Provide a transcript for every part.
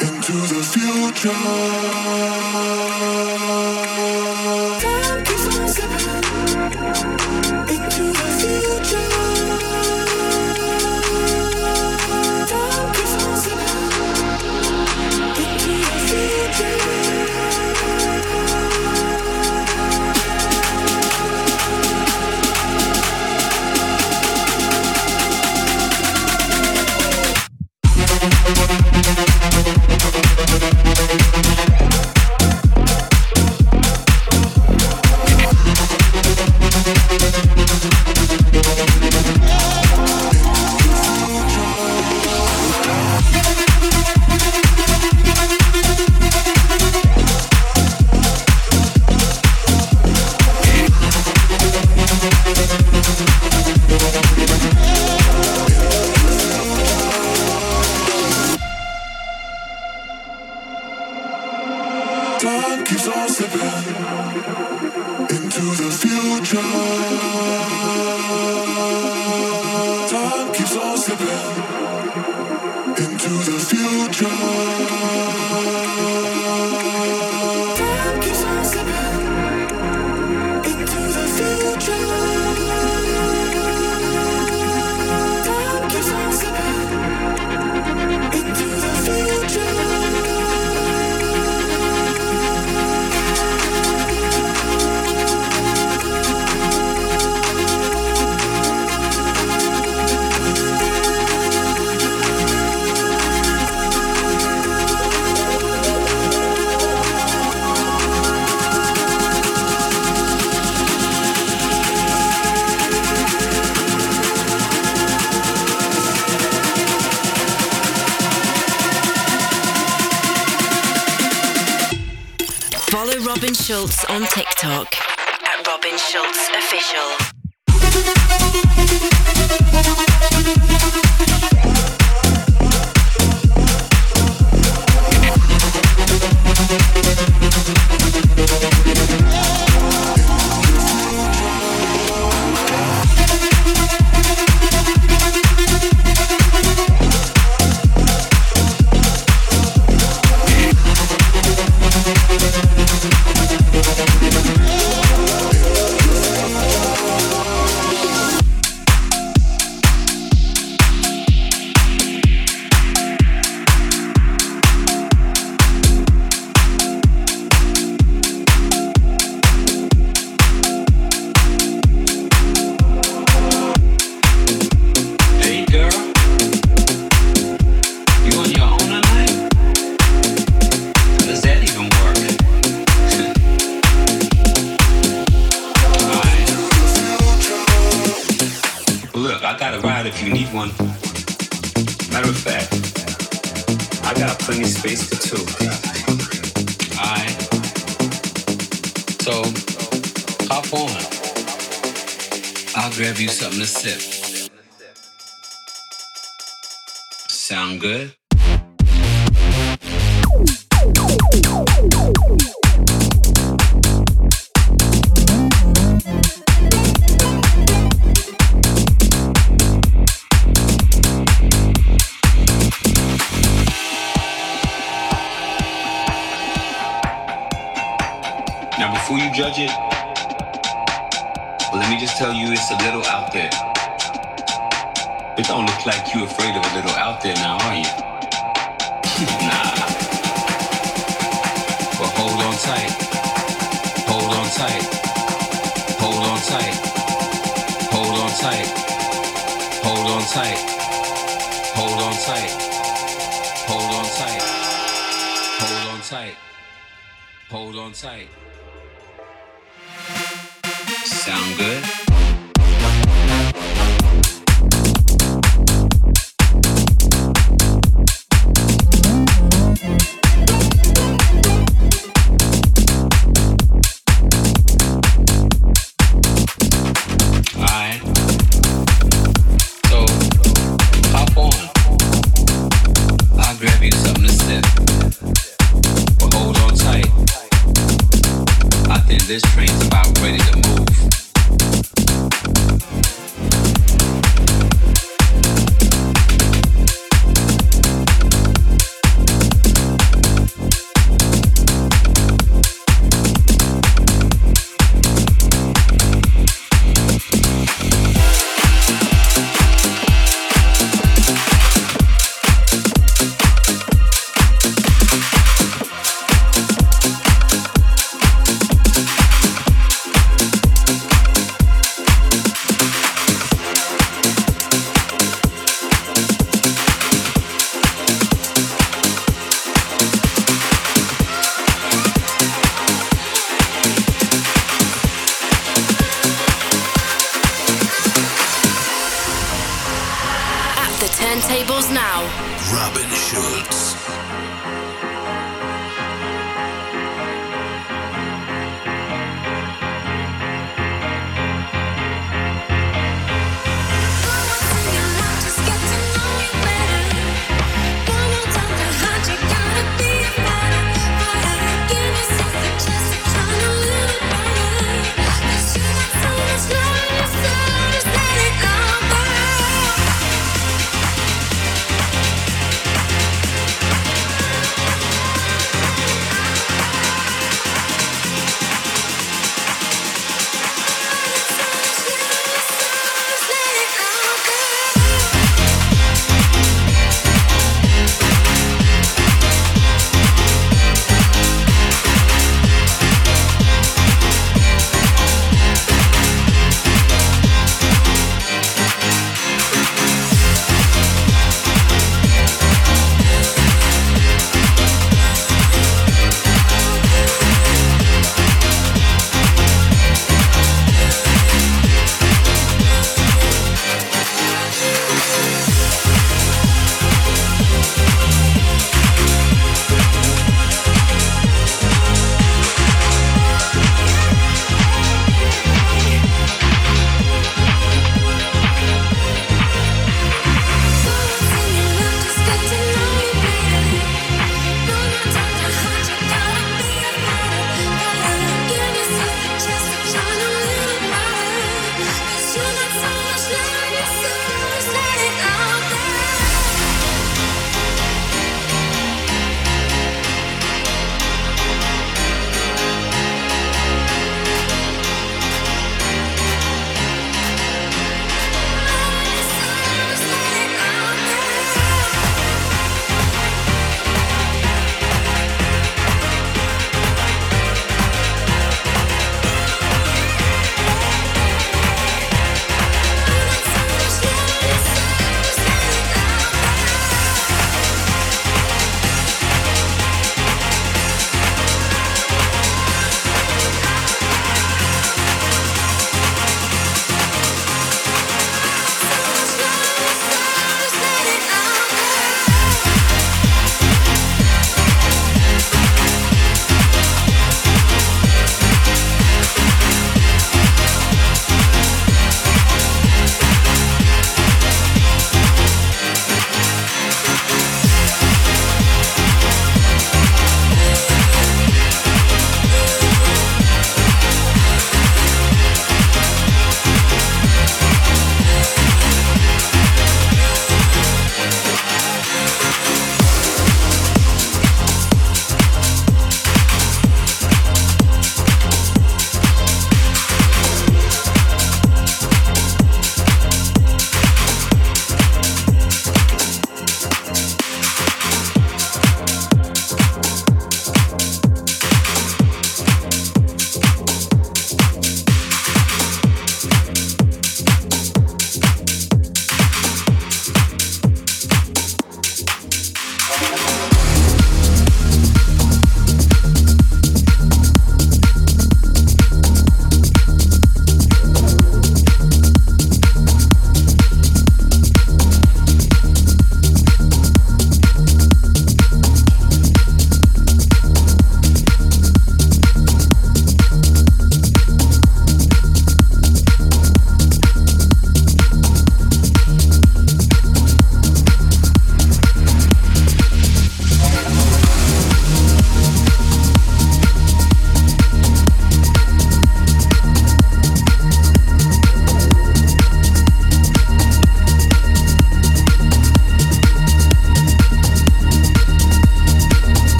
Into the future. Into the future. Schulz on TikTok at Robin Schulz Official. If you need one. Matter of fact, I got plenty space for two. Alright. So, hop on. I'll grab you something to sip. Sound good? Before you judge it, well, let me just tell you it's a little out there. It don't look like you afraid of a little out there now, are you? nah. But hold on tight. Hold on tight. Hold on tight. Hold on tight. Hold on tight. Hold on tight. Hold on tight. Hold on tight. Hold on tight. I got me something to say Hold on tight. I think this train's about ready to move.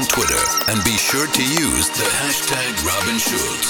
On Twitter and be sure to use the hashtag Robin Schulz.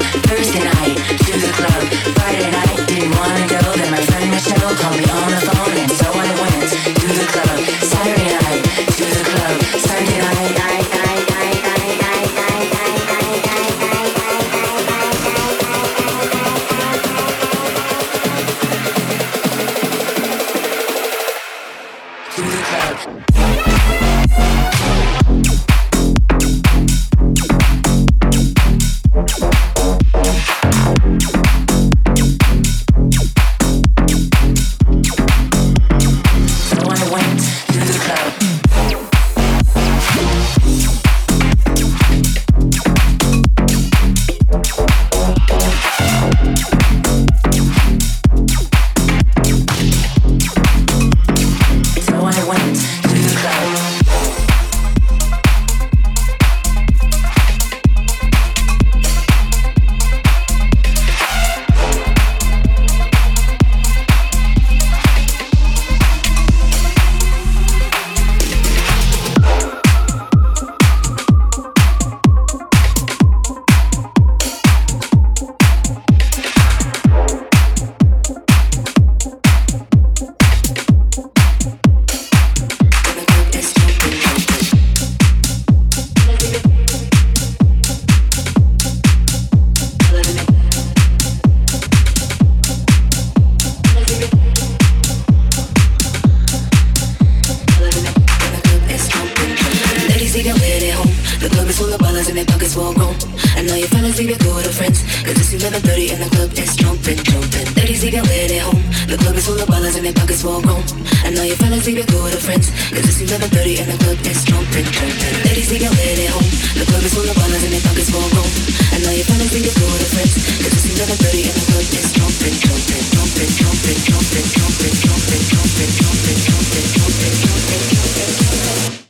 Friends. Cause it's 11.30 and the club is jumping, jumping. Ladies, your lid at home. The club is full of ballers and their pockets full grown. I know your fellas leave your girl with friends. Cause it's 11.30 and the club is jumping, jumping, jumping, jumping, jumping, jumping, jumping, jumping, jumping, jumping, jumping, jumping, jumping.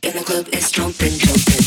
And the club is jumping, jumping.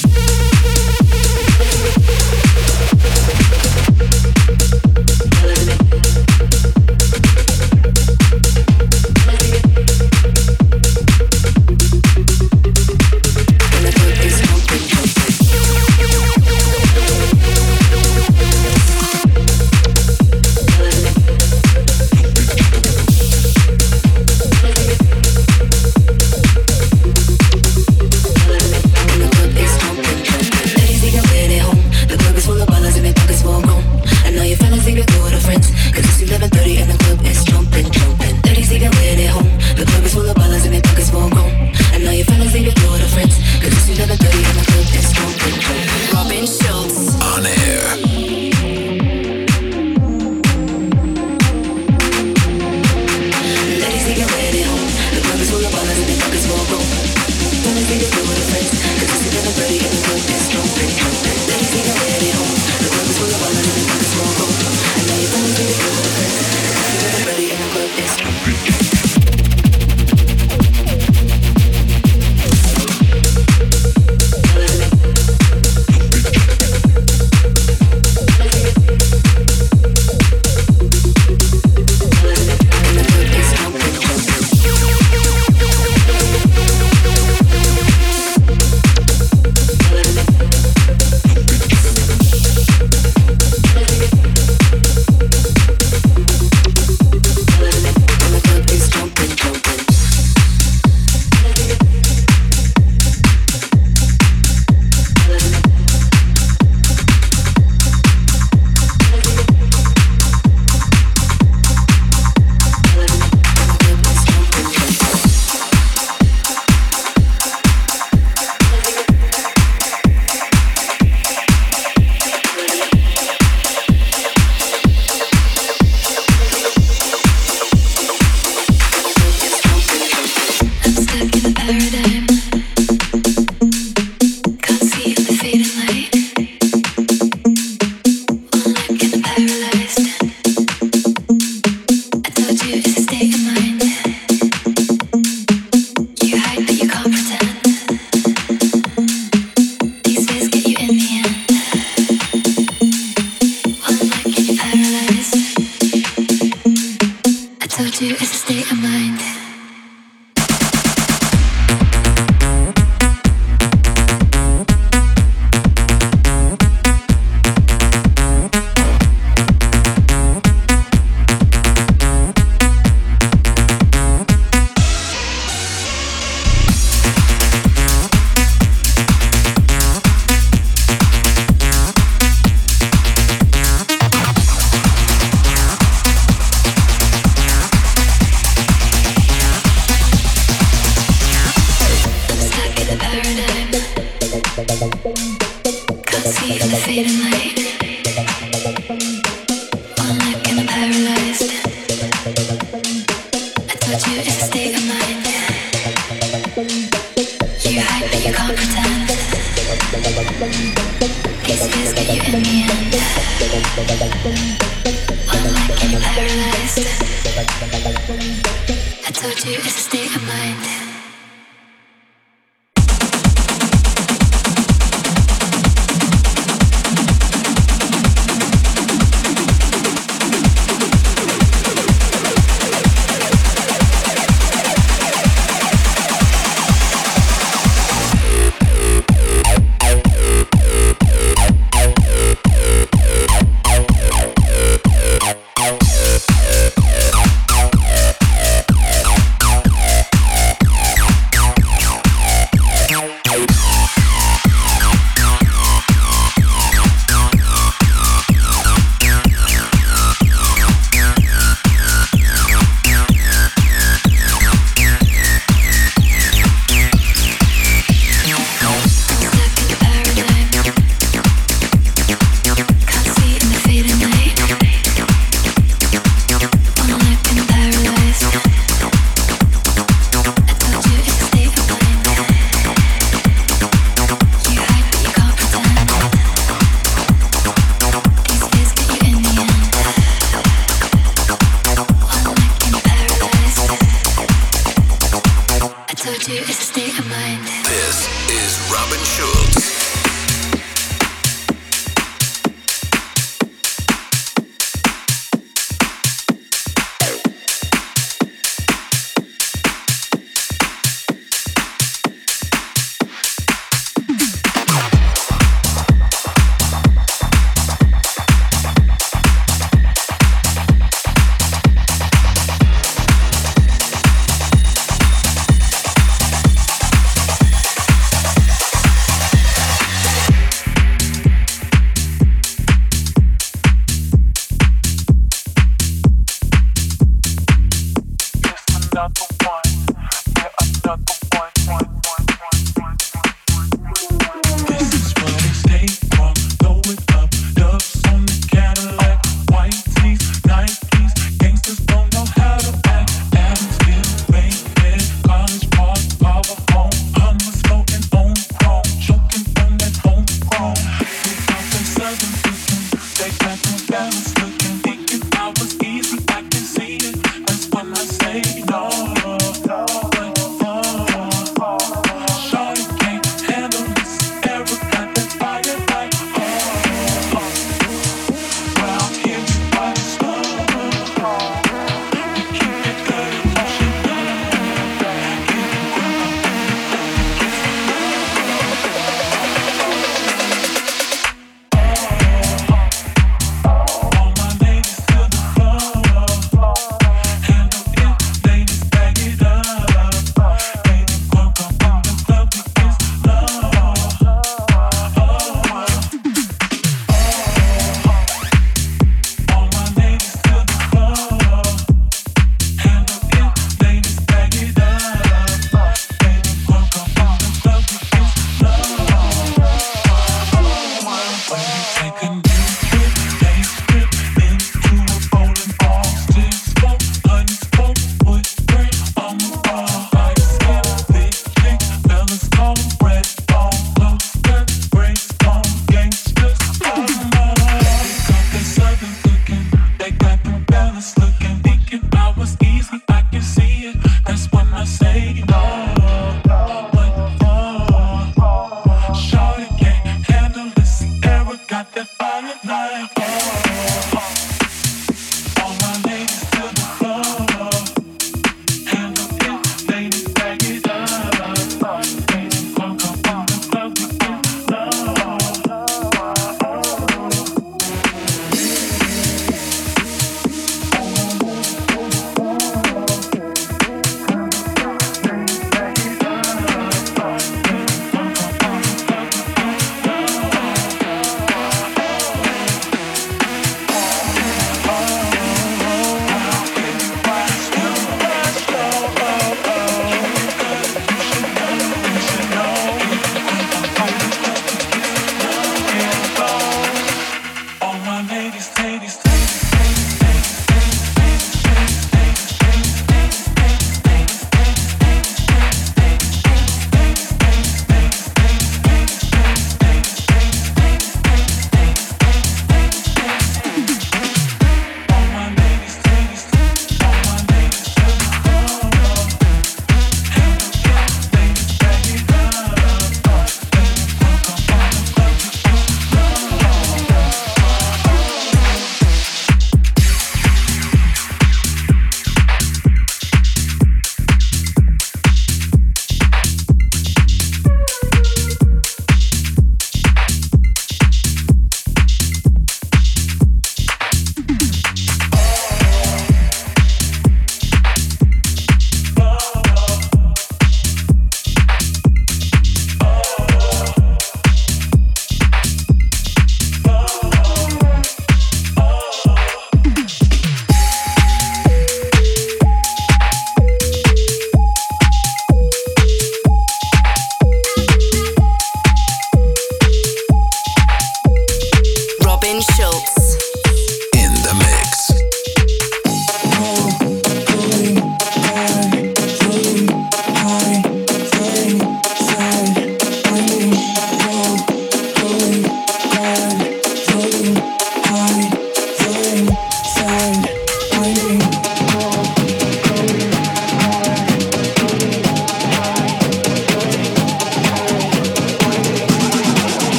you can't pretend. These in paralyzed. I told you it's a state of mind.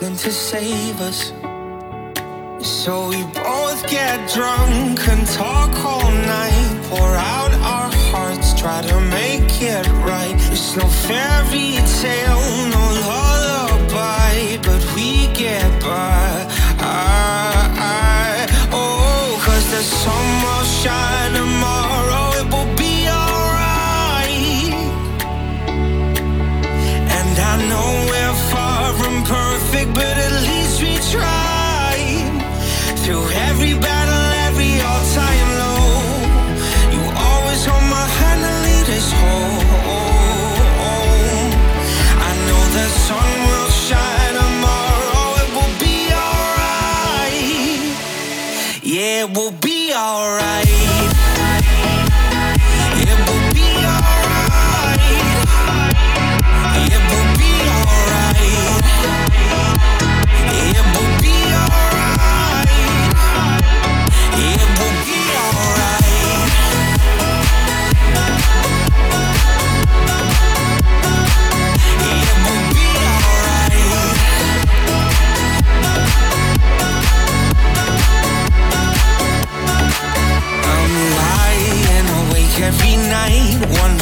Brooklyn to save us. So we both get drunk and talk all night, pour out our hearts, try to make it right. It's no fairy tale, no lullaby, but we get by. I, I, oh, cause the sun will shine tomorrow, it will be alright. And I know perfect, but at least we tried. Through every battle, every all time low, you always hold my hand and lead us home. I know the sun will shine tomorrow, it will be alright. Yeah, it will be alright.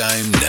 Time.